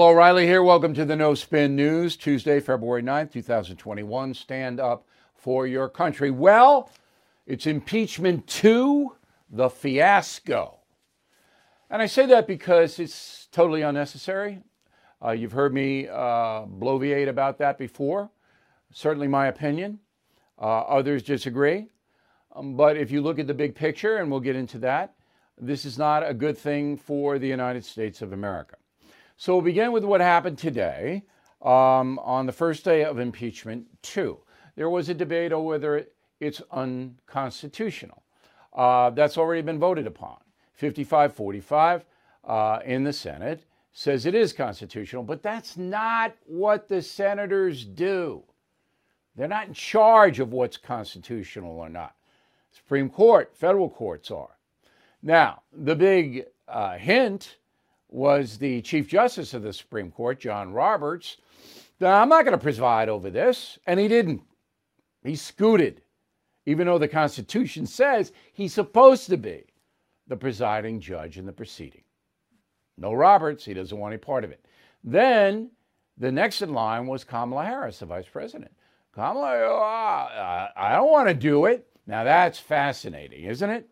Bill O'Reilly here. Welcome to the No Spin News, Tuesday, February 9th, 2021. Stand up for your country. Well, it's impeachment two, the fiasco. And I say that because it's totally unnecessary. Uh, you've heard me uh, bloviate about that before. Certainly my opinion. Uh, others disagree. Um, but if you look at the big picture, and we'll get into that, this is not a good thing for the United States of America. So we'll begin with what happened today um, on the first day of impeachment two. There was a debate over whether it's unconstitutional. Uh, that's already been voted upon. 55 45 uh, in the Senate says it is constitutional, but that's not what the senators do. They're not in charge of what's constitutional or not. Supreme Court, federal courts are. Now, the big uh, hint was the Chief Justice of the Supreme Court, John Roberts. I'm not going to preside over this. And he didn't. He scooted, even though the Constitution says he's supposed to be the presiding judge in the proceeding. No Roberts. He doesn't want any part of it. Then the next in line was Kamala Harris, the vice president. Kamala, uh, I don't want to do it. Now that's fascinating, isn't it?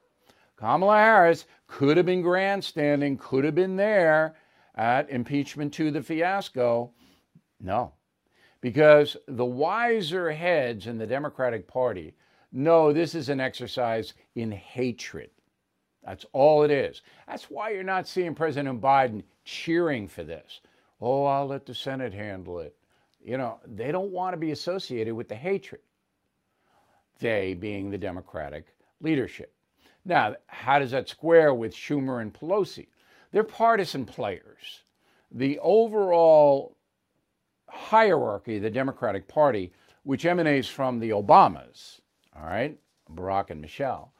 Kamala Harris could have been grandstanding, could have been there at impeachment to the fiasco. No, because the wiser heads in the Democratic Party know this is an exercise in hatred. That's all it is. That's why you're not seeing President Biden cheering for this. Oh, I'll let the Senate handle it. You know, they don't want to be associated with the hatred. They being the Democratic leadership. Now, how does that square with Schumer and Pelosi? They're partisan players. The overall hierarchy of the Democratic Party, which emanates from the Obamas, all right, Barack and Michelle,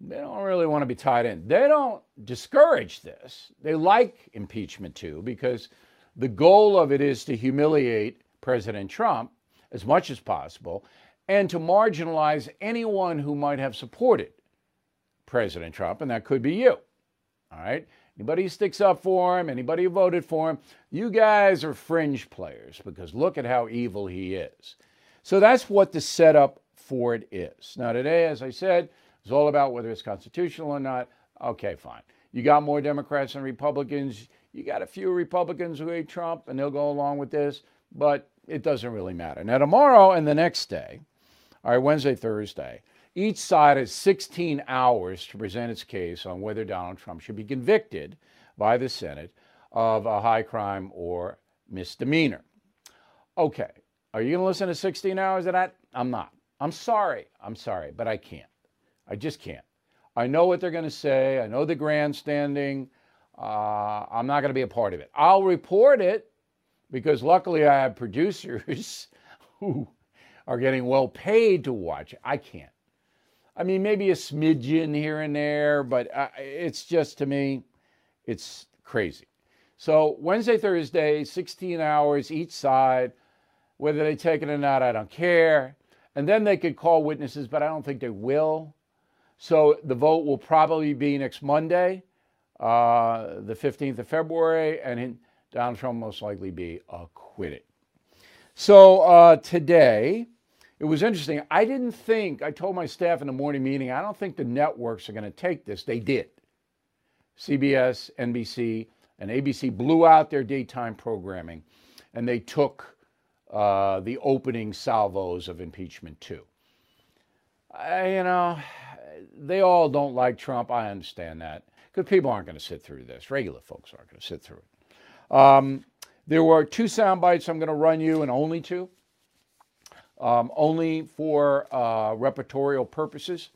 they don't really want to be tied in. They don't discourage this. They like impeachment too, because the goal of it is to humiliate President Trump as much as possible and to marginalize anyone who might have supported President Trump, and that could be you. All right? Anybody who sticks up for him, anybody who voted for him, you guys are fringe players because look at how evil he is. So that's what the setup for it is. Now, today, as I said, it's all about whether it's constitutional or not. Okay, fine. You got more Democrats than Republicans. You got a few Republicans who hate Trump, and they'll go along with this, but it doesn't really matter. Now, tomorrow and the next day, all right, Wednesday, Thursday, each side has 16 hours to present its case on whether Donald Trump should be convicted by the Senate of a high crime or misdemeanor. Okay, are you going to listen to 16 hours of that? I'm not. I'm sorry. I'm sorry, but I can't. I just can't. I know what they're going to say. I know the grandstanding. Uh, I'm not going to be a part of it. I'll report it because luckily I have producers who are getting well paid to watch it. I can't. I mean, maybe a smidgen here and there, but uh, it's just to me, it's crazy. So Wednesday, Thursday, 16 hours each side. Whether they take it or not, I don't care. And then they could call witnesses, but I don't think they will. So the vote will probably be next Monday, uh, the 15th of February, and Donald Trump most likely be acquitted. So uh, today, it was interesting. I didn't think, I told my staff in the morning meeting, I don't think the networks are going to take this. They did. CBS, NBC, and ABC blew out their daytime programming and they took uh, the opening salvos of impeachment two. I, you know, they all don't like Trump. I understand that because people aren't going to sit through this. Regular folks aren't going to sit through it. Um, there were two sound bites I'm going to run you, and only two um, only for uh, repertorial purposes.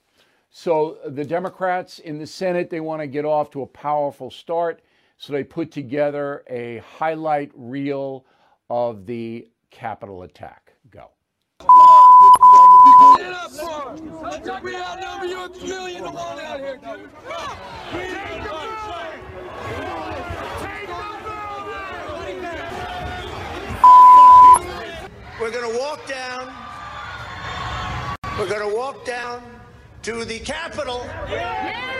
So the Democrats in the Senate, they want to get off to a powerful start. So they put together a highlight reel of the Capitol attack. Go. We outnumber you a million to one out here, We're going to walk down. We're going to walk down to the Capitol. Yeah.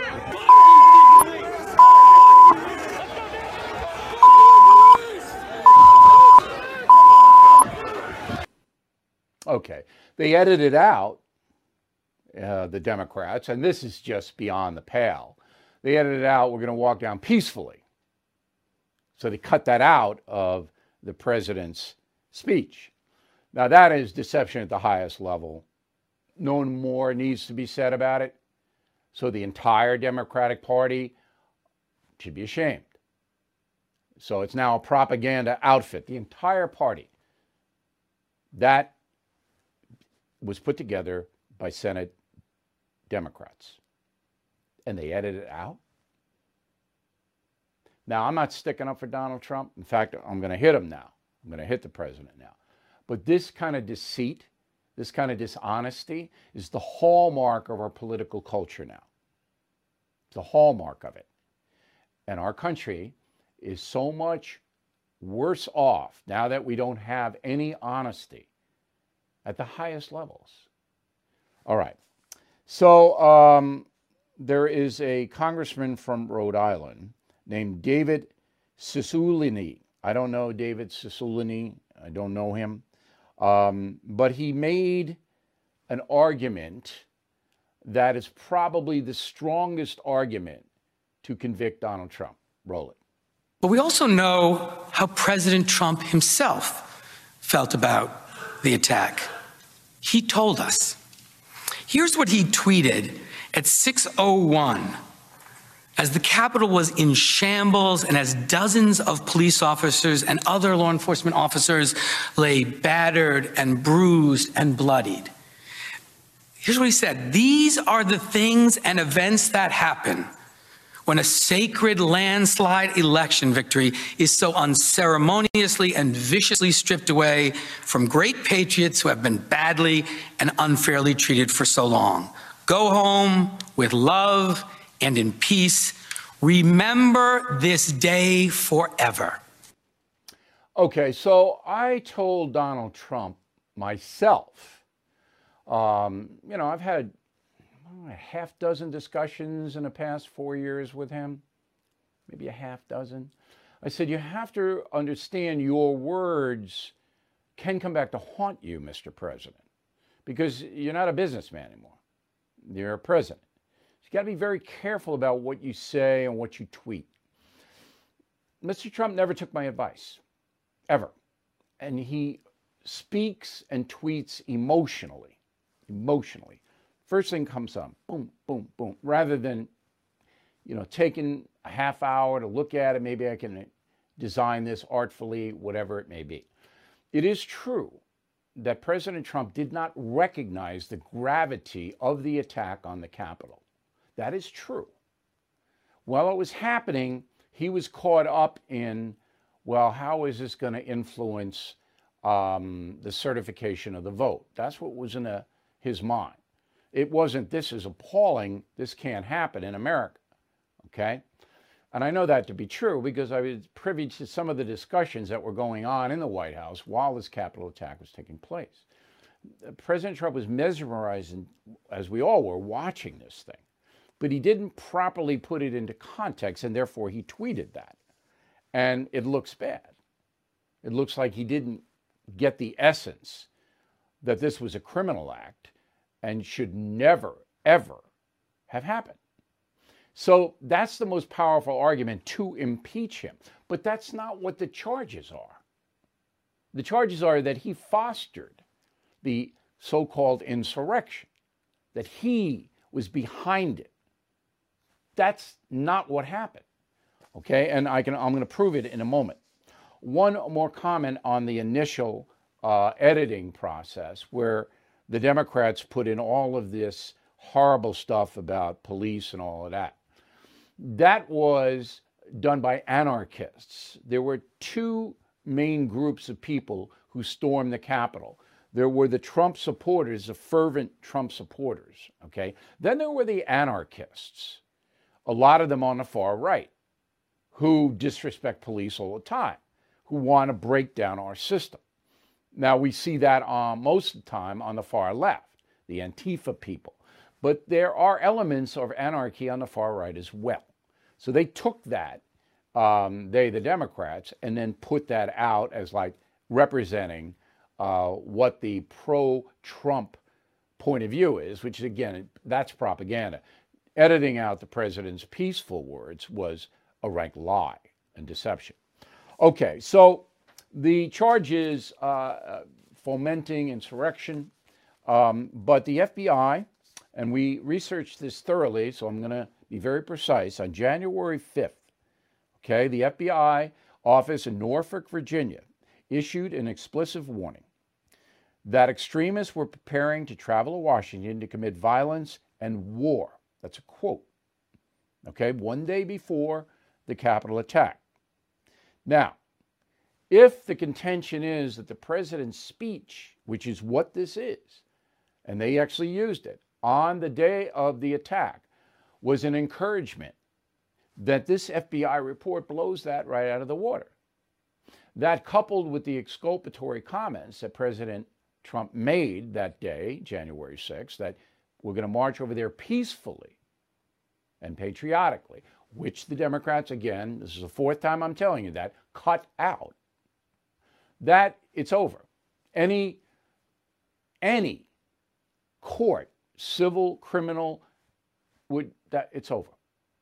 Okay. They edited out uh, the Democrats, and this is just beyond the pale. They edited out, we're going to walk down peacefully. So they cut that out of the president's speech. Now, that is deception at the highest level. No more needs to be said about it. So the entire Democratic Party should be ashamed. So it's now a propaganda outfit, the entire party. That was put together by Senate Democrats. And they edited it out. Now, I'm not sticking up for Donald Trump. In fact, I'm going to hit him now. I'm going to hit the president now. But this kind of deceit, this kind of dishonesty is the hallmark of our political culture now. It's the hallmark of it. And our country is so much worse off now that we don't have any honesty at the highest levels. All right. So um, there is a congressman from Rhode Island named David Cicilline. I don't know David Cicilline. I don't know him. Um, but he made an argument that is probably the strongest argument to convict Donald Trump. Roll it. But we also know how President Trump himself felt about the attack. He told us. Here's what he tweeted at 601 as the Capitol was in shambles and as dozens of police officers and other law enforcement officers lay battered and bruised and bloodied. Here's what he said These are the things and events that happen when a sacred landslide election victory is so unceremoniously and viciously stripped away from great patriots who have been badly and unfairly treated for so long. Go home with love and in peace. Remember this day forever. Okay, so I told Donald Trump myself, um, you know, I've had know, a half dozen discussions in the past four years with him, maybe a half dozen. I said, You have to understand your words can come back to haunt you, Mr. President, because you're not a businessman anymore. You're a president. Got to be very careful about what you say and what you tweet. Mr. Trump never took my advice, ever. And he speaks and tweets emotionally, emotionally. First thing comes on, boom, boom, boom, rather than, you know, taking a half hour to look at it. Maybe I can design this artfully, whatever it may be. It is true that President Trump did not recognize the gravity of the attack on the Capitol. That is true. While it was happening, he was caught up in, well, how is this going to influence um, the certification of the vote? That's what was in a, his mind. It wasn't, this is appalling, this can't happen in America. Okay? And I know that to be true because I was privy to some of the discussions that were going on in the White House while this Capitol attack was taking place. President Trump was mesmerized, as we all were, watching this thing. But he didn't properly put it into context, and therefore he tweeted that. And it looks bad. It looks like he didn't get the essence that this was a criminal act and should never, ever have happened. So that's the most powerful argument to impeach him. But that's not what the charges are. The charges are that he fostered the so called insurrection, that he was behind it. That's not what happened. Okay, and I can, I'm going to prove it in a moment. One more comment on the initial uh, editing process, where the Democrats put in all of this horrible stuff about police and all of that. That was done by anarchists. There were two main groups of people who stormed the Capitol. There were the Trump supporters, the fervent Trump supporters, okay? Then there were the anarchists, a lot of them on the far right, who disrespect police all the time, who want to break down our system. Now, we see that uh, most of the time on the far left, the Antifa people. But there are elements of anarchy on the far right as well. So they took that, um, they, the Democrats, and then put that out as like representing uh, what the pro Trump point of view is, which again, that's propaganda. Editing out the president's peaceful words was a rank lie and deception. Okay, so the charge is uh, uh fomenting insurrection, um, but the FBI, and we researched this thoroughly, so I'm going to be very precise. On January 5th, okay, the FBI office in Norfolk, Virginia, issued an explicit warning that extremists were preparing to travel to Washington to commit violence and war. That's a quote. Okay, one day before the Capitol attack. Now, if the contention is that the president's speech, which is what this is, and they actually used it on the day of the attack, was an encouragement, that this FBI report blows that right out of the water. That coupled with the exculpatory comments that President Trump made that day, January 6th, that we're going to march over there peacefully and patriotically, which the Democrats, again, this is the fourth time I'm telling you that, cut out. That it's over. Any any court, civil, criminal, would that it's over.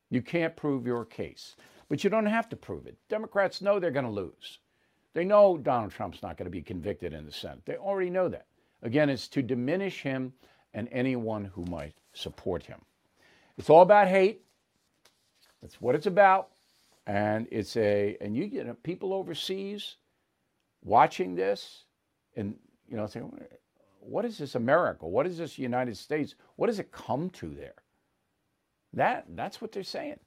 You can't prove your case. But you don't have to prove it. Democrats know they're going to lose. They know Donald Trump's not going to be convicted in the Senate. They already know that. Again, it's to diminish him and anyone who might support him. It's all about hate. That's what it's about. And it's a, and you get people overseas watching this and, you know, saying, what is this America? What is this United States? What does it come to there? That, that's what they're saying.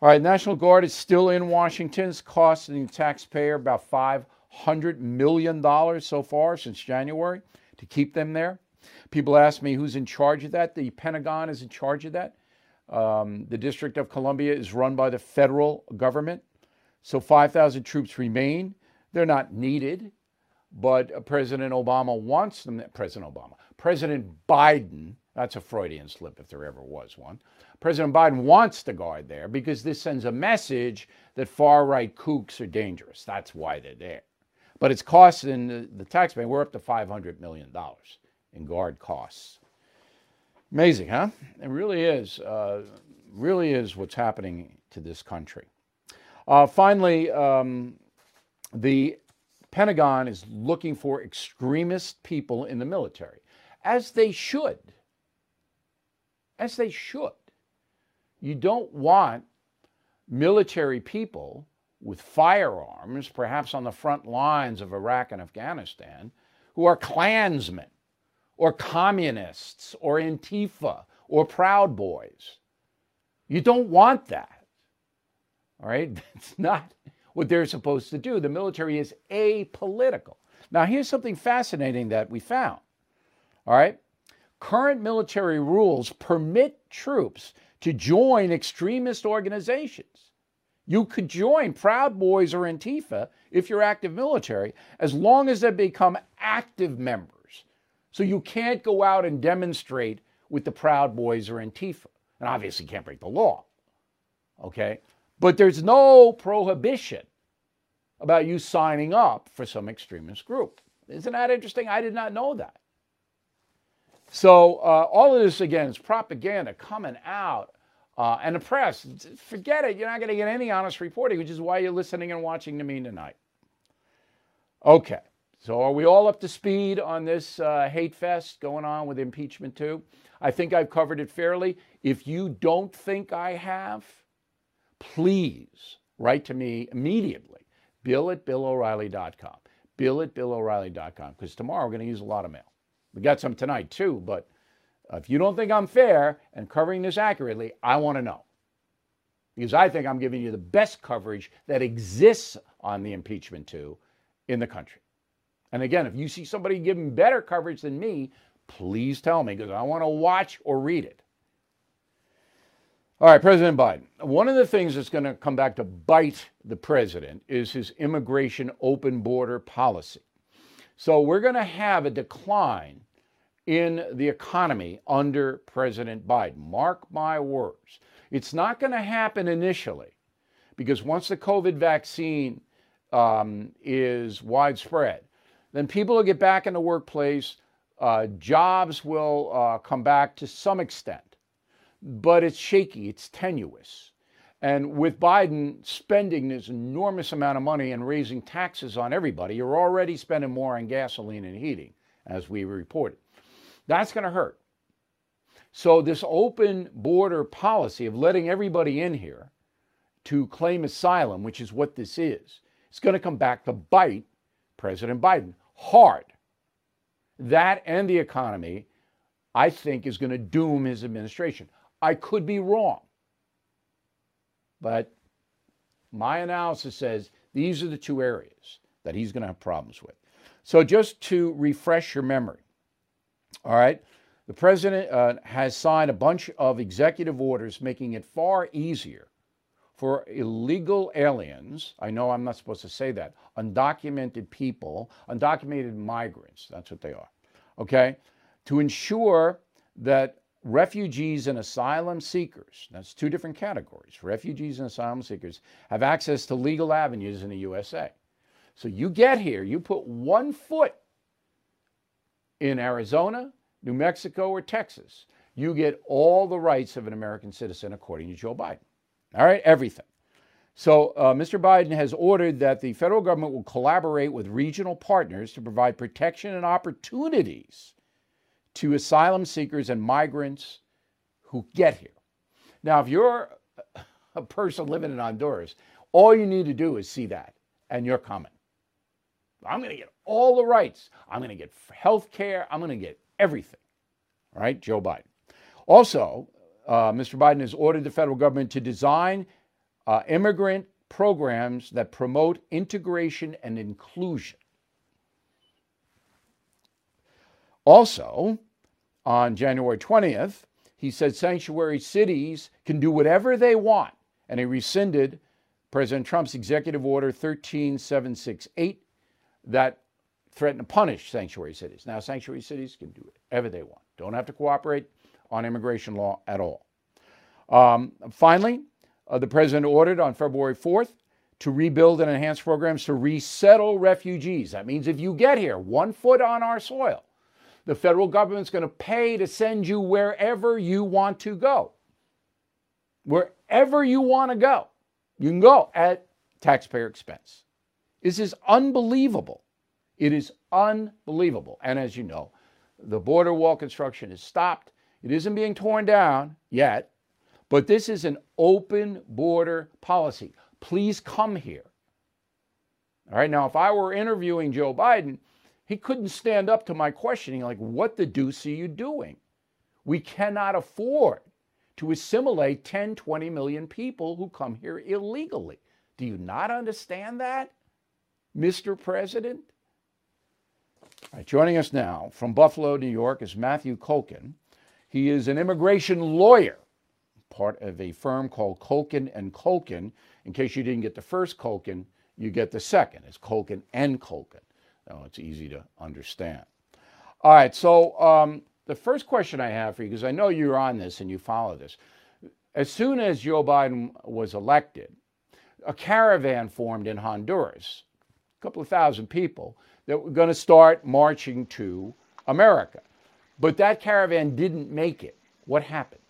All right, National Guard is still in Washington. It's costing the taxpayer about $500 million so far since January to keep them there. People ask me who's in charge of that. The Pentagon is in charge of that. Um, the District of Columbia is run by the federal government. So 5,000 troops remain. They're not needed, but President Obama wants them. President Obama, President Biden, that's a Freudian slip if there ever was one. President Biden wants the guard there because this sends a message that far right kooks are dangerous. That's why they're there. But it's costing the, the taxpayer, we're up to $500 million in guard costs. Amazing, huh? It really is. Uh, really is what's happening to this country. Uh, finally, um, the Pentagon is looking for extremist people in the military, as they should. As they should. You don't want military people with firearms, perhaps on the front lines of Iraq and Afghanistan, who are Klansmen or communists or Antifa or Proud Boys. You don't want that. All right? That's not what they're supposed to do. The military is apolitical. Now, here's something fascinating that we found. All right? Current military rules permit troops to join extremist organizations. You could join Proud Boys or Antifa if you're active military, as long as they become active members. So you can't go out and demonstrate with the Proud Boys or Antifa. And obviously, can't break the law. Okay? But there's no prohibition about you signing up for some extremist group. Isn't that interesting? I did not know that. So uh, all of this again is propaganda coming out, uh, and the press. Forget it. You're not going to get any honest reporting, which is why you're listening and watching to me tonight. Okay. So are we all up to speed on this uh, hate fest going on with impeachment two? I think I've covered it fairly. If you don't think I have, please write to me immediately. Bill at BillO'Reilly.com. Bill at BillO'Reilly.com. Because tomorrow we're going to use a lot of mail. We got some tonight too, but if you don't think I'm fair and covering this accurately, I want to know. Because I think I'm giving you the best coverage that exists on the impeachment two in the country. And again, if you see somebody giving better coverage than me, please tell me because I want to watch or read it. All right, President Biden. One of the things that's going to come back to bite the president is his immigration open border policy. So we're going to have a decline in the economy under President Biden. Mark my words. It's not going to happen initially because once the COVID vaccine um, is widespread, then people will get back in the workplace. Uh, jobs will uh, come back to some extent, but it's shaky, it's tenuous. And with Biden spending this enormous amount of money and raising taxes on everybody, you're already spending more on gasoline and heating, as we reported. That's going to hurt. So, this open border policy of letting everybody in here to claim asylum, which is what this is, is going to come back to bite President Biden hard. That and the economy, I think, is going to doom his administration. I could be wrong. But my analysis says these are the two areas that he's going to have problems with. So, just to refresh your memory, all right, the president uh, has signed a bunch of executive orders making it far easier for illegal aliens. I know I'm not supposed to say that, undocumented people, undocumented migrants, that's what they are, okay, to ensure that refugees and asylum seekers, that's two different categories, refugees and asylum seekers, have access to legal avenues in the USA. So you get here, you put one foot in Arizona, New Mexico, or Texas, you get all the rights of an American citizen according to Joe Biden. All right, everything. So, uh, Mr. Biden has ordered that the federal government will collaborate with regional partners to provide protection and opportunities to asylum seekers and migrants who get here. Now, if you're a person living in Honduras, all you need to do is see that, and you're coming. I'm going to get all the rights. I'm going to get health care. I'm going to get everything. All right, Joe Biden. Also, uh, Mr. Biden has ordered the federal government to design uh, immigrant programs that promote integration and inclusion. Also, on January 20th, he said sanctuary cities can do whatever they want, and he rescinded President Trump's executive order 13768 that threatened to punish sanctuary cities. Now, sanctuary cities can do whatever they want, don't have to cooperate on immigration law at all. Um, finally, uh, the president ordered on February 4th to rebuild and enhance programs to resettle refugees. That means if you get here, one foot on our soil, the federal government's going to pay to send you wherever you want to go. Wherever you want to go, you can go at taxpayer expense. This is unbelievable. It is unbelievable. And as you know, the border wall construction is stopped. It isn't being torn down yet, but this is an open border policy. Please come here. All right, now if I were interviewing Joe Biden, he couldn't stand up to my questioning, like, what the deuce are you doing? We cannot afford to assimilate 10, 20 million people who come here illegally. Do you not understand that, Mr. President? Joining us now from Buffalo, New York, is Matthew Kolken. He is an immigration lawyer part of a firm called Kolken and Kolken. In case you didn't get the first Kolken, you get the second. It's Kolken and Kolken. Now it's easy to understand. All right, so um, the first question I have for you, because I know you're on this and you follow this. As soon as Joe Biden was elected, a caravan formed in Honduras, a couple of thousand people, that were going to start marching to America. But that caravan didn't make it. What happened?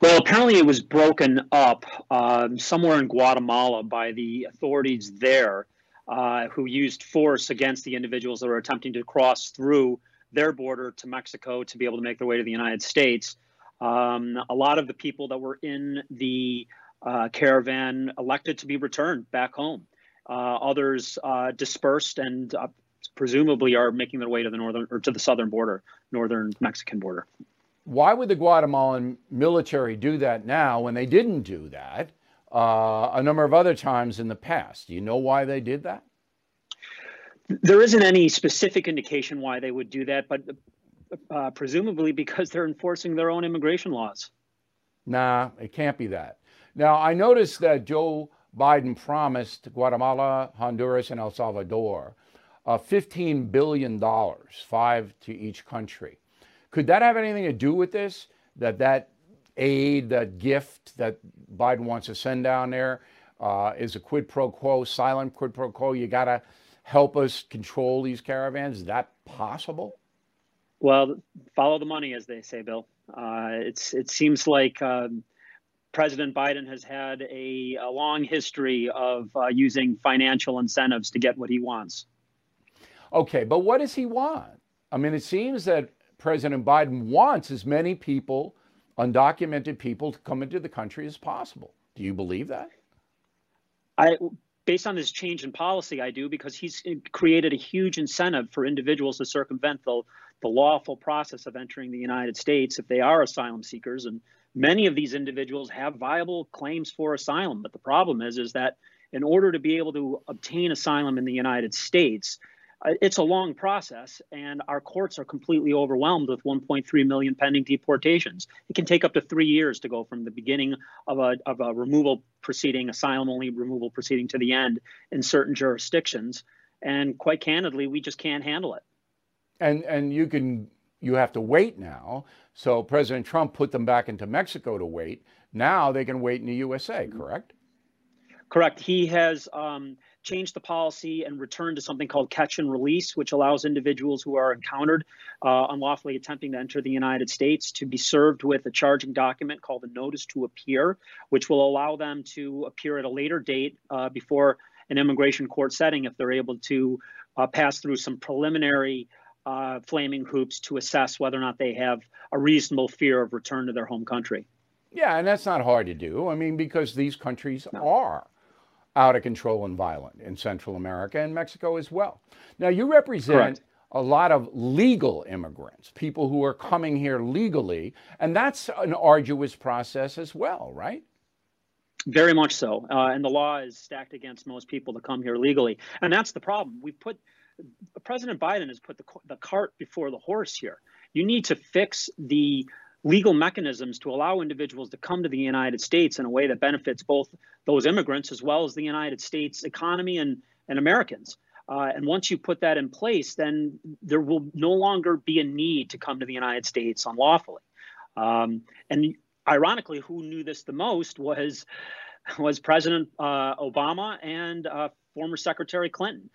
Well, apparently it was broken up um, somewhere in Guatemala by the authorities there, uh, who used force against the individuals that were attempting to cross through their border to Mexico to be able to make their way to the United States. Um, a lot of the people that were in the uh, caravan elected to be returned back home. Uh, others uh, dispersed and uh, presumably are making their way to the northern or to the southern border, northern Mexican border why would the Guatemalan military do that now when they didn't do that uh, a number of other times in the past? Do you know why they did that? There isn't any specific indication why they would do that, but uh, presumably because they're enforcing their own immigration laws. Nah, it can't be that. Now, I noticed that Joe Biden promised Guatemala, Honduras, and El Salvador uh, $15 billion, five to each country. Could that have anything to do with this? That that aid, that gift that Biden wants to send down there, uh, is a quid pro quo, silent quid pro quo. You got to help us control these caravans. Is that possible? Well, follow the money, as they say, Bill. Uh, it's it seems like um, President Biden has had a, a long history of uh, using financial incentives to get what he wants. Okay, but what does he want? I mean, it seems that President Biden wants as many people, undocumented people, to come into the country as possible. Do you believe that? I, based on this change in policy, I do because he's created a huge incentive for individuals to circumvent the, the lawful process of entering the United States if they are asylum seekers. And many of these individuals have viable claims for asylum. But the problem is, is that in order to be able to obtain asylum in the United States, uh, it's a long process, and our courts are completely overwhelmed with 1.3 million pending deportations. It can take up to three years to go from the beginning of a, of a removal proceeding, asylum only removal proceeding, to the end in certain jurisdictions. And quite candidly, we just can't handle it. And and you can you have to wait now. So President Trump put them back into Mexico to wait. Now they can wait in the USA, correct? Correct. He has um, changed the policy and returned to something called catch and release, which allows individuals who are encountered uh, unlawfully attempting to enter the United States to be served with a charging document called a notice to appear, which will allow them to appear at a later date uh, before an immigration court setting if they're able to uh, pass through some preliminary uh, flaming hoops to assess whether or not they have a reasonable fear of return to their home country. Yeah, and that's not hard to do. I mean, because these countries no. are out of control and violent in Central America and Mexico as well. Now, you represent Correct. a lot of legal immigrants, people who are coming here legally, and that's an arduous process as well, right? Very much so. Uh, and the law is stacked against most people to come here legally. And that's the problem. We've put President Biden has put the, the cart before the horse here. You need to fix the legal mechanisms to allow individuals to come to the United States in a way that benefits both those immigrants as well as the United States economy and, and Americans. Uh, and once you put that in place, then there will no longer be a need to come to the United States unlawfully. Um, and ironically, who knew this the most was was President uh, Obama and uh, former Secretary Clinton.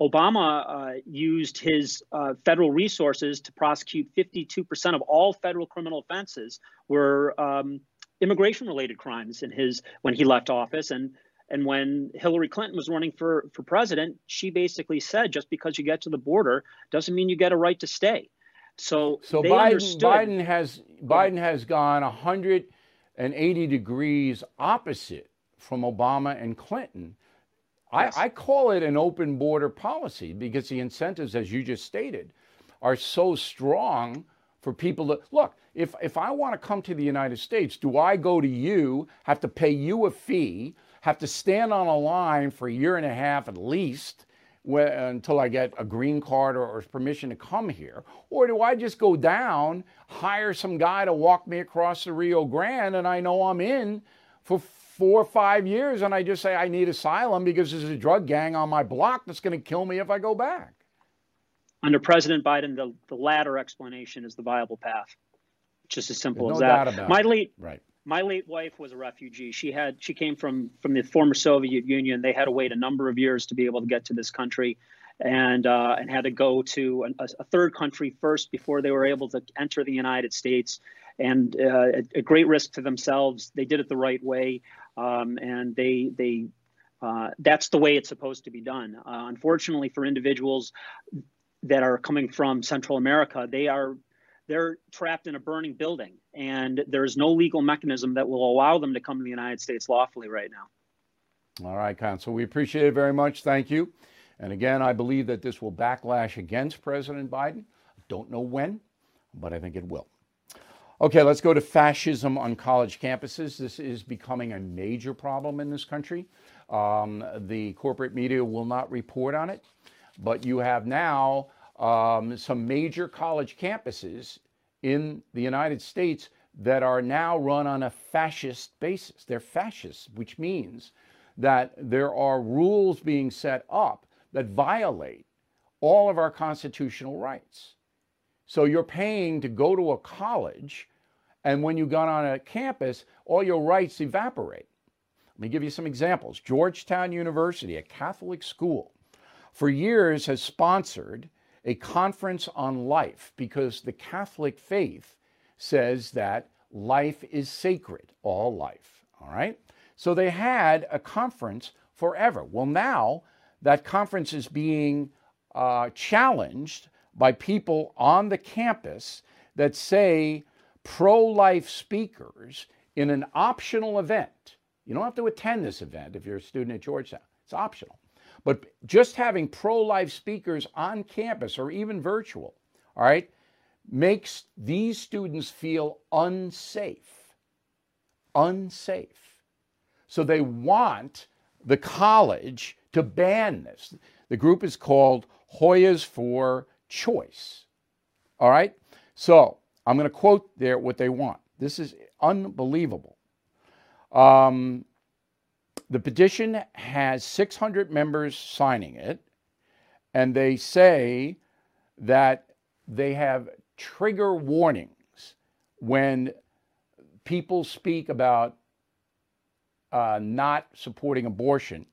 Obama uh, used his uh, federal resources to prosecute 52% of all federal criminal offenses were um, immigration-related crimes in his when he left office. And and when Hillary Clinton was running for for president, she basically said, just because you get to the border doesn't mean you get a right to stay. So so Biden understood- Biden has Biden has gone 180 degrees opposite from Obama and Clinton Yes. I, I call it an open border policy because the incentives, as you just stated, are so strong for people to look. If, if I want to come to the United States, do I go to you, have to pay you a fee, have to stand on a line for a year and a half at least until I get a green card or, or permission to come here? Or do I just go down, hire some guy to walk me across the Rio Grande, and I know I'm in for four or five years and I just say I need asylum because there's a drug gang on my block that's going to kill me if I go back. Under President Biden, the, the latter explanation is the viable path. Just as simple there's as no that. My it. late right. my late wife was a refugee. She had she came from from the former Soviet Union. They had to wait a number of years to be able to get to this country and uh, and had to go to a, a, third country first before they were able to enter the United States. And uh, a, a, great risk to themselves. They did it the right way um, and they they uh, that's the way it's supposed to be done. Uh, unfortunately, for individuals that are coming from Central America, they are they're trapped in a burning building, and there's no legal mechanism that will allow them to come to the United States lawfully right now. All right, Counsel, we appreciate it very much. Thank you. And again, I believe that this will backlash against President Biden. Don't know when, but I think it will. Okay, let's go to fascism on college campuses. This is becoming a major problem in this country. Um, the corporate media will not report on it, but you have now um, some major college campuses in the United States that are now run on a fascist basis. They're fascist, which means that there are rules being set up that violate all of our constitutional rights. So you're paying to go to a college, and when you got on a campus, all your rights evaporate. Let me give you some examples. Georgetown University, a Catholic school, for years has sponsored a conference on life because the Catholic faith says that life is sacred, all life. All right? So they had a conference forever. Well, now that conference is being uh, challenged by people on the campus that say pro life speakers in an optional event. You don't have to attend this event if you're a student at Georgetown, it's optional. But just having pro life speakers on campus or even virtual, all right, makes these students feel unsafe. Unsafe. So they want the college to ban this. The group is called Hoyas for Choice. All right? So I'm going to quote there what they want. This is unbelievable. Um, the petition has 600 members signing it, and they say that they have trigger warnings when people speak about uh, not supporting abortion,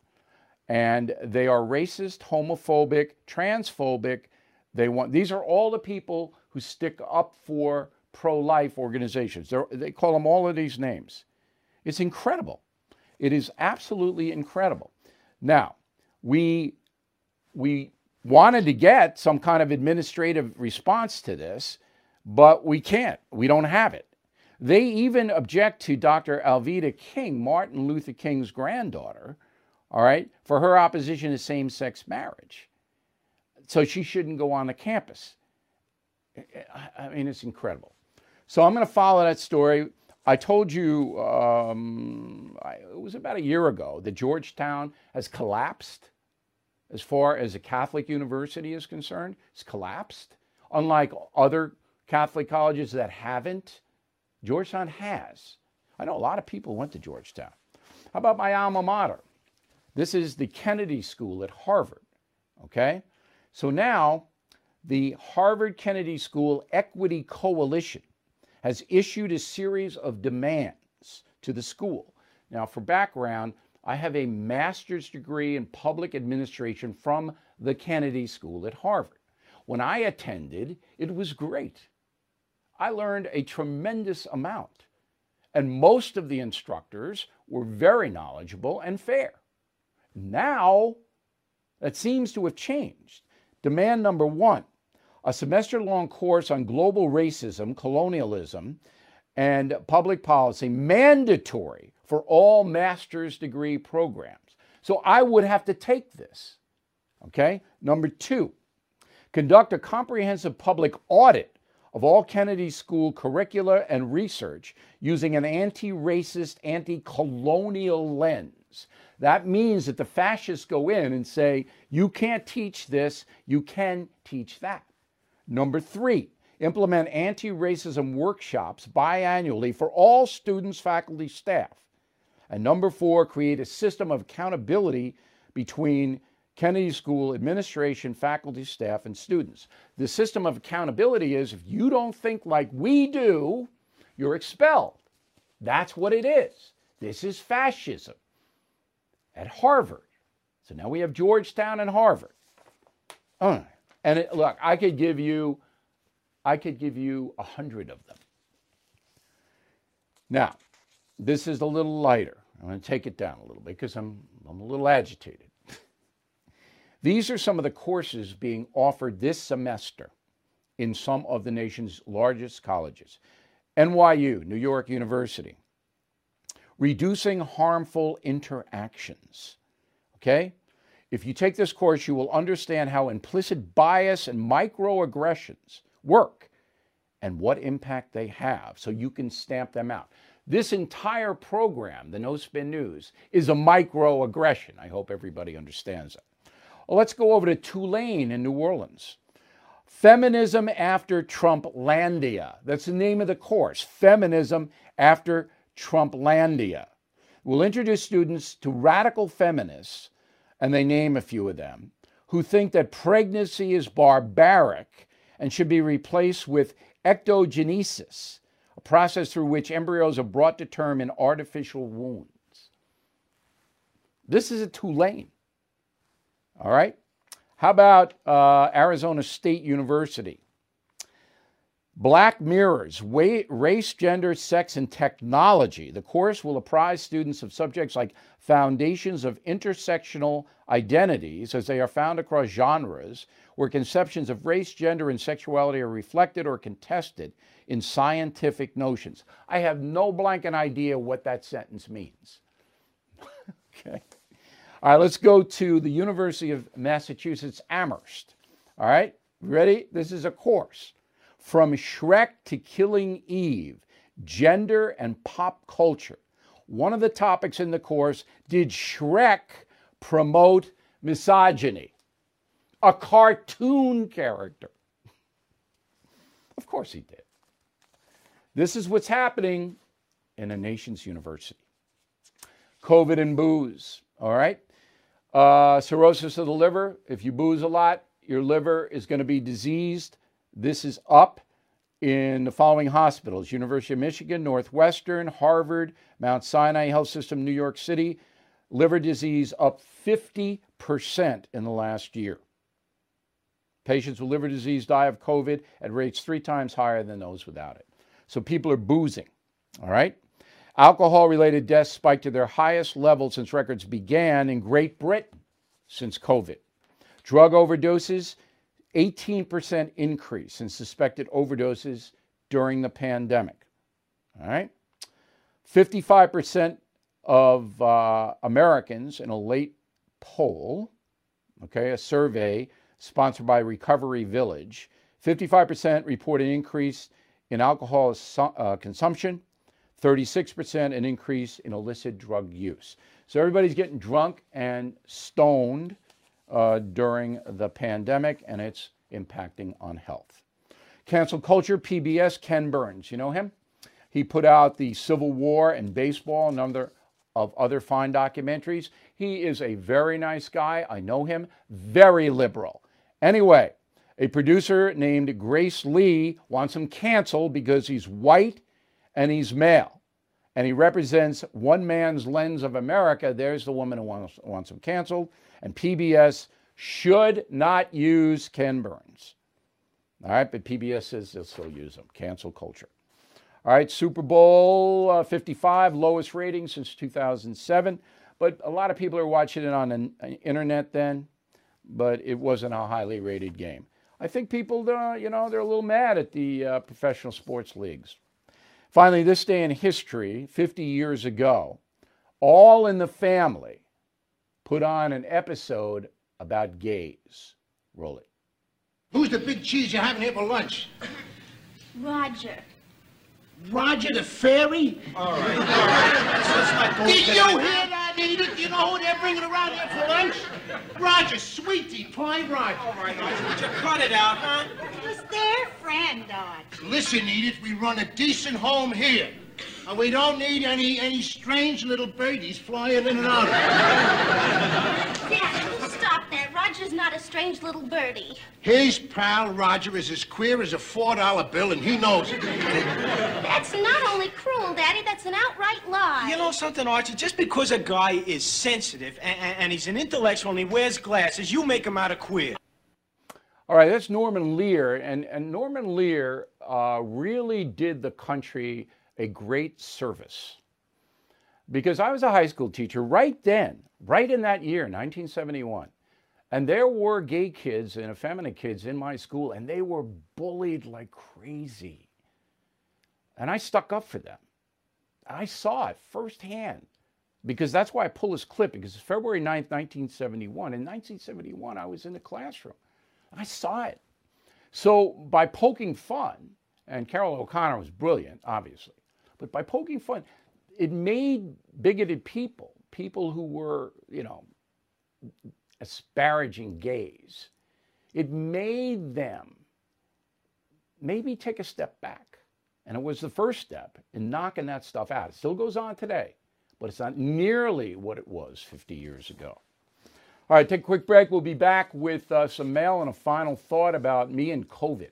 and they are racist, homophobic, transphobic. They want these are all the people who stick up for pro-life organizations. They're, they call them all of these names. It's incredible. It is absolutely incredible. Now, we we wanted to get some kind of administrative response to this, but we can't. We don't have it. They even object to Dr. Alveda King, Martin Luther King's granddaughter, all right, for her opposition to same sex marriage. So she shouldn't go on the campus. I mean, it's incredible. So I'm going to follow that story. I told you um, it was about a year ago that Georgetown has collapsed as far as a Catholic university is concerned. It's collapsed. Unlike other Catholic colleges that haven't, Georgetown has. I know a lot of people went to Georgetown. How about my alma mater? This is the Kennedy School at Harvard. Okay? So now the Harvard Kennedy School Equity Coalition has issued a series of demands to the school. Now, for background, I have a master's degree in public administration from the Kennedy School at Harvard. When I attended, it was great. I learned a tremendous amount, and most of the instructors were very knowledgeable and fair. Now, that seems to have changed. Demand number one a semester long course on global racism, colonialism, and public policy, mandatory for all master's degree programs. So I would have to take this. Okay? Number two, conduct a comprehensive public audit of all Kennedy School curricula and research using an anti racist, anti colonial lens. That means that the fascists go in and say, you can't teach this, you can teach that. Number three, implement anti racism workshops biannually for all students, faculty, staff. And number four, create a system of accountability between Kennedy School administration, faculty, staff, and students. The system of accountability is if you don't think like we do, you're expelled. That's what it is. This is fascism at Harvard. So now we have Georgetown and Harvard. Uh, and it, look, I could give you, I could give you a hundred of them. Now, this is a little lighter. I'm going to take it down a little bit because I'm, I'm a little agitated. These are some of the courses being offered this semester in some of the nation's largest colleges NYU, New York University, reducing harmful interactions. Okay? If you take this course, you will understand how implicit bias and microaggressions work and what impact they have so you can stamp them out. This entire program, the No Spin News, is a microaggression. I hope everybody understands that. Well, let's go over to Tulane in New Orleans. Feminism after Trumplandia. That's the name of the course. Feminism after Trumplandia. We'll introduce students to radical feminists and they name a few of them, who think that pregnancy is barbaric and should be replaced with ectogenesis, a process through which embryos are brought to term in artificial wombs. This is at Tulane. All right. How about uh, Arizona State University? Black Mirrors, Race, Gender, Sex, and Technology. The course will apprise students of subjects like foundations of intersectional identities as they are found across genres, where conceptions of race, gender, and sexuality are reflected or contested in scientific notions. I have no blanket idea what that sentence means. okay. All right, let's go to the University of Massachusetts Amherst. All right, ready? This is a course from Shrek to Killing Eve, gender and pop culture. One of the topics in the course did Shrek promote misogyny? A cartoon character. Of course he did. This is what's happening in a nation's university. COVID and booze, all right? Uh, cirrhosis of the liver, if you booze a lot, your liver is going to be diseased. This is up in the following hospitals University of Michigan, Northwestern, Harvard, Mount Sinai Health System, New York City. Liver disease up 50% in the last year. Patients with liver disease die of COVID at rates three times higher than those without it. So people are boozing, all right? Alcohol related deaths spiked to their highest level since records began in Great Britain since COVID. Drug overdoses, 18% increase in suspected overdoses during the pandemic. All right? 55% of uh, Americans in a late poll, okay, a survey sponsored by Recovery Village, 55% report an increase in alcohol uh, consumption, 36% an increase in illicit drug use. So everybody's getting drunk and stoned uh, during the pandemic, and it's impacting on health. Cancel culture, PBS, Ken Burns. You know him? He put out the Civil War and baseball, a number of other fine documentaries. He is a very nice guy. I know him. Very liberal. Anyway, a producer named Grace Lee wants him canceled because he's white and he's male. And he represents one man's lens of America. There's the woman who wants, wants him canceled. And PBS should not use Ken Burns. All right, but PBS says they'll still use him. Cancel culture. All right, Super Bowl uh, 55, lowest rating since 2007. But a lot of people are watching it on the internet then, but it wasn't a highly rated game. I think people, uh, you know, they're a little mad at the uh, professional sports leagues. Finally, this day in history, 50 years ago, All in the Family put on an episode about gays. Roll it. Who's the big cheese you're having here for lunch? Roger. Roger the fairy? All right, all right. Did you hear that, Edith? You know who they're bringing around here for lunch? Roger, sweetie, pie Roger. All right, Archie, would you cut it out, huh? He's their friend, Archie. Listen, Edith, we run a decent home here. And we don't need any any strange little birdies flying in and out. Dad, stop that. Roger's not a strange little birdie. His pal Roger is as queer as a $4 bill, and he knows it. That's not only cruel, Daddy, that's an outright lie. You know something, Archie? Just because a guy is sensitive and, and, and he's an intellectual and he wears glasses, you make him out of queer. All right, that's Norman Lear. And, and Norman Lear uh, really did the country a great service. Because I was a high school teacher right then, right in that year, 1971. And there were gay kids and effeminate kids in my school, and they were bullied like crazy. And I stuck up for them. I saw it firsthand because that's why I pull this clip because it's February 9th, 1971. In 1971, I was in the classroom. I saw it. So by poking fun, and Carroll O'Connor was brilliant, obviously, but by poking fun, it made bigoted people, people who were, you know, asparaging gays, it made them maybe take a step back. And it was the first step in knocking that stuff out. It still goes on today, but it's not nearly what it was 50 years ago. All right, take a quick break. We'll be back with uh, some mail and a final thought about me and COVID.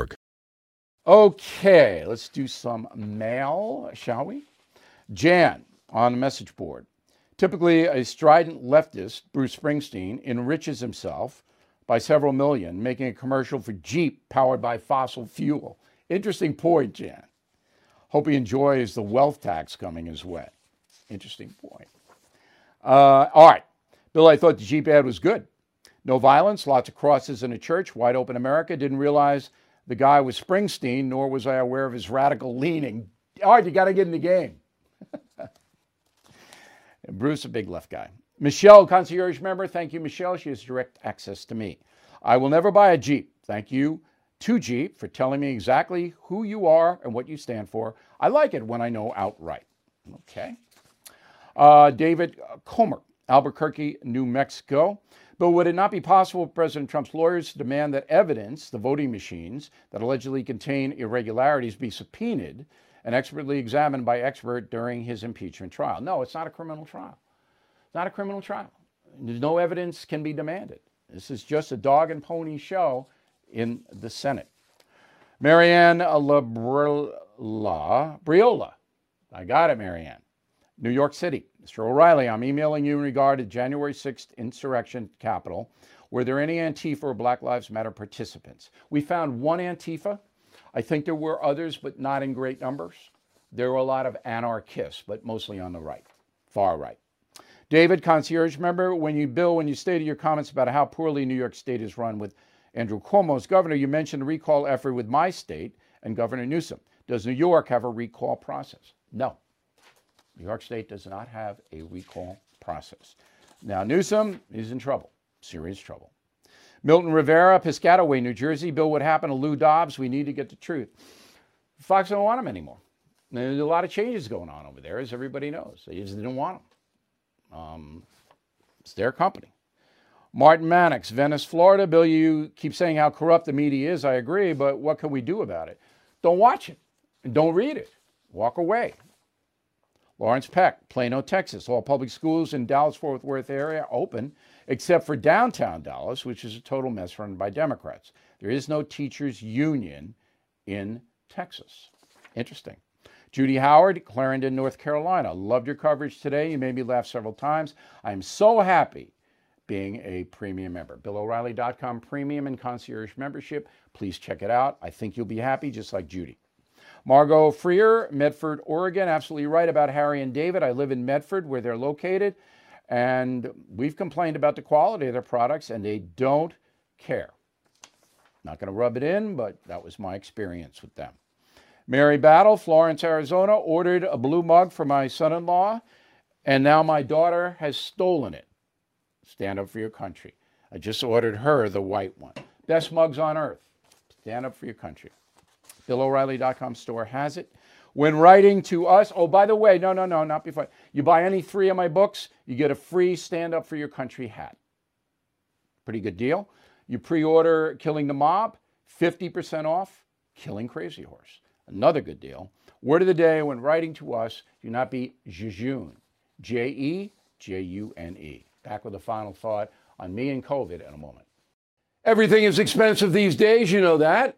Okay, let's do some mail, shall we? Jan on the message board. Typically, a strident leftist, Bruce Springsteen, enriches himself by several million, making a commercial for Jeep powered by fossil fuel. Interesting point, Jan. Hope he enjoys the wealth tax coming his way. Interesting point. Uh, all right. Bill, I thought the Jeep ad was good. No violence, lots of crosses in a church, wide open America. Didn't realize the guy was Springsteen, nor was I aware of his radical leaning. All right, you got to get in the game. Bruce, a big left guy. Michelle, concierge member. Thank you, Michelle. She has direct access to me. I will never buy a Jeep. Thank you to Jeep for telling me exactly who you are and what you stand for. I like it when I know outright. Okay. Uh, David Comer, Albuquerque, New Mexico. But would it not be possible for President Trump's lawyers to demand that evidence, the voting machines that allegedly contain irregularities, be subpoenaed and expertly examined by expert during his impeachment trial? No, it's not a criminal trial. It's not a criminal trial. No evidence can be demanded. This is just a dog and pony show in the Senate. Marianne Labriola, Briola, I got it, Marianne. New York City. Mr. O'Reilly, I'm emailing you in regard to January 6th insurrection Capitol. Were there any Antifa or Black Lives Matter participants? We found one Antifa. I think there were others, but not in great numbers. There were a lot of anarchists, but mostly on the right, far right. David, concierge member, when you, Bill, when you stated your comments about how poorly New York State is run with Andrew Cuomo as governor, you mentioned a recall effort with my state and Governor Newsom. Does New York have a recall process? No. New York State does not have a recall process. Now, Newsom is in trouble, serious trouble. Milton Rivera, Piscataway, New Jersey. Bill, what happened to Lou Dobbs? We need to get the truth. Fox don't want him anymore. There's a lot of changes going on over there, as everybody knows. They just didn't want him. Um, it's their company. Martin Mannix, Venice, Florida. Bill, you keep saying how corrupt the media is. I agree, but what can we do about it? Don't watch it don't read it. Walk away. Lawrence Peck, Plano, Texas. All public schools in Dallas Fort Worth area open, except for downtown Dallas, which is a total mess run by Democrats. There is no teachers union in Texas. Interesting. Judy Howard, Clarendon, North Carolina. Loved your coverage today. You made me laugh several times. I'm so happy being a premium member. BillO'Reilly.com premium and concierge membership. Please check it out. I think you'll be happy, just like Judy. Margot Freer, Medford, Oregon. Absolutely right about Harry and David. I live in Medford, where they're located, and we've complained about the quality of their products, and they don't care. Not going to rub it in, but that was my experience with them. Mary Battle, Florence, Arizona, ordered a blue mug for my son in law, and now my daughter has stolen it. Stand up for your country. I just ordered her the white one. Best mugs on earth. Stand up for your country. BillO'Reilly.com store has it. When writing to us, oh, by the way, no, no, no, not before. You buy any three of my books, you get a free Stand Up for Your Country hat. Pretty good deal. You pre order Killing the Mob, 50% off Killing Crazy Horse. Another good deal. Word of the day when writing to us, do not be Jejune. J E J U N E. Back with a final thought on me and COVID in a moment. Everything is expensive these days, you know that.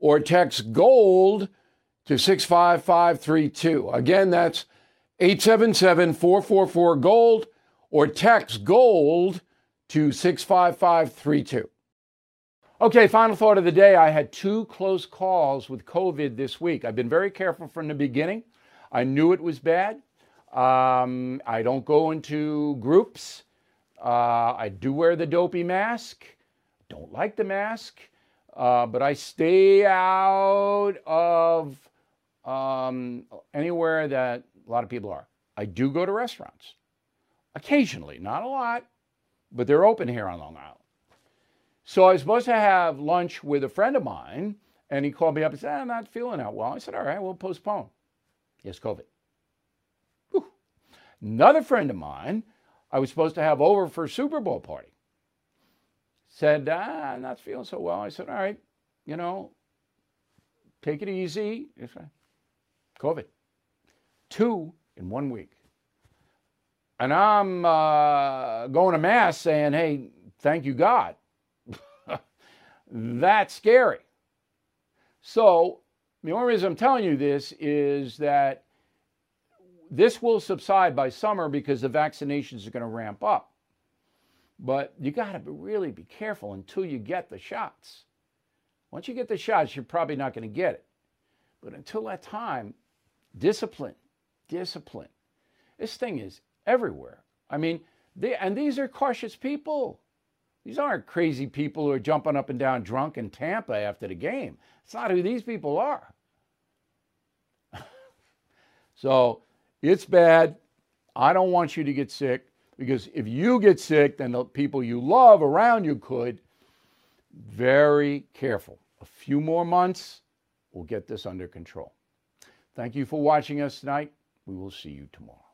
or text GOLD to 65532. Again, that's 877 444 GOLD, or text GOLD to 65532. Okay, final thought of the day. I had two close calls with COVID this week. I've been very careful from the beginning. I knew it was bad. Um, I don't go into groups. Uh, I do wear the dopey mask. Don't like the mask, uh, but I stay out of um, anywhere that a lot of people are. I do go to restaurants occasionally, not a lot, but they're open here on Long Island. So I was supposed to have lunch with a friend of mine, and he called me up and said, I'm not feeling that well. I said, All right, we'll postpone. Yes, COVID. Whew. Another friend of mine I was supposed to have over for a Super Bowl party. Said, ah, I'm not feeling so well. I said, all right, you know, take it easy. COVID. Two in one week. And I'm uh, going to Mass saying, hey, thank you, God. That's scary. So, the only reason I'm telling you this is that this will subside by summer because the vaccinations are going to ramp up. But you got to really be careful until you get the shots. Once you get the shots, you're probably not going to get it. But until that time, discipline, discipline. This thing is everywhere. I mean, they, and these are cautious people. These aren't crazy people who are jumping up and down drunk in Tampa after the game. It's not who these people are. so it's bad. I don't want you to get sick because if you get sick, then the people you love around you could. Very careful. A few more months, we'll get this under control. Thank you for watching us tonight. We will see you tomorrow.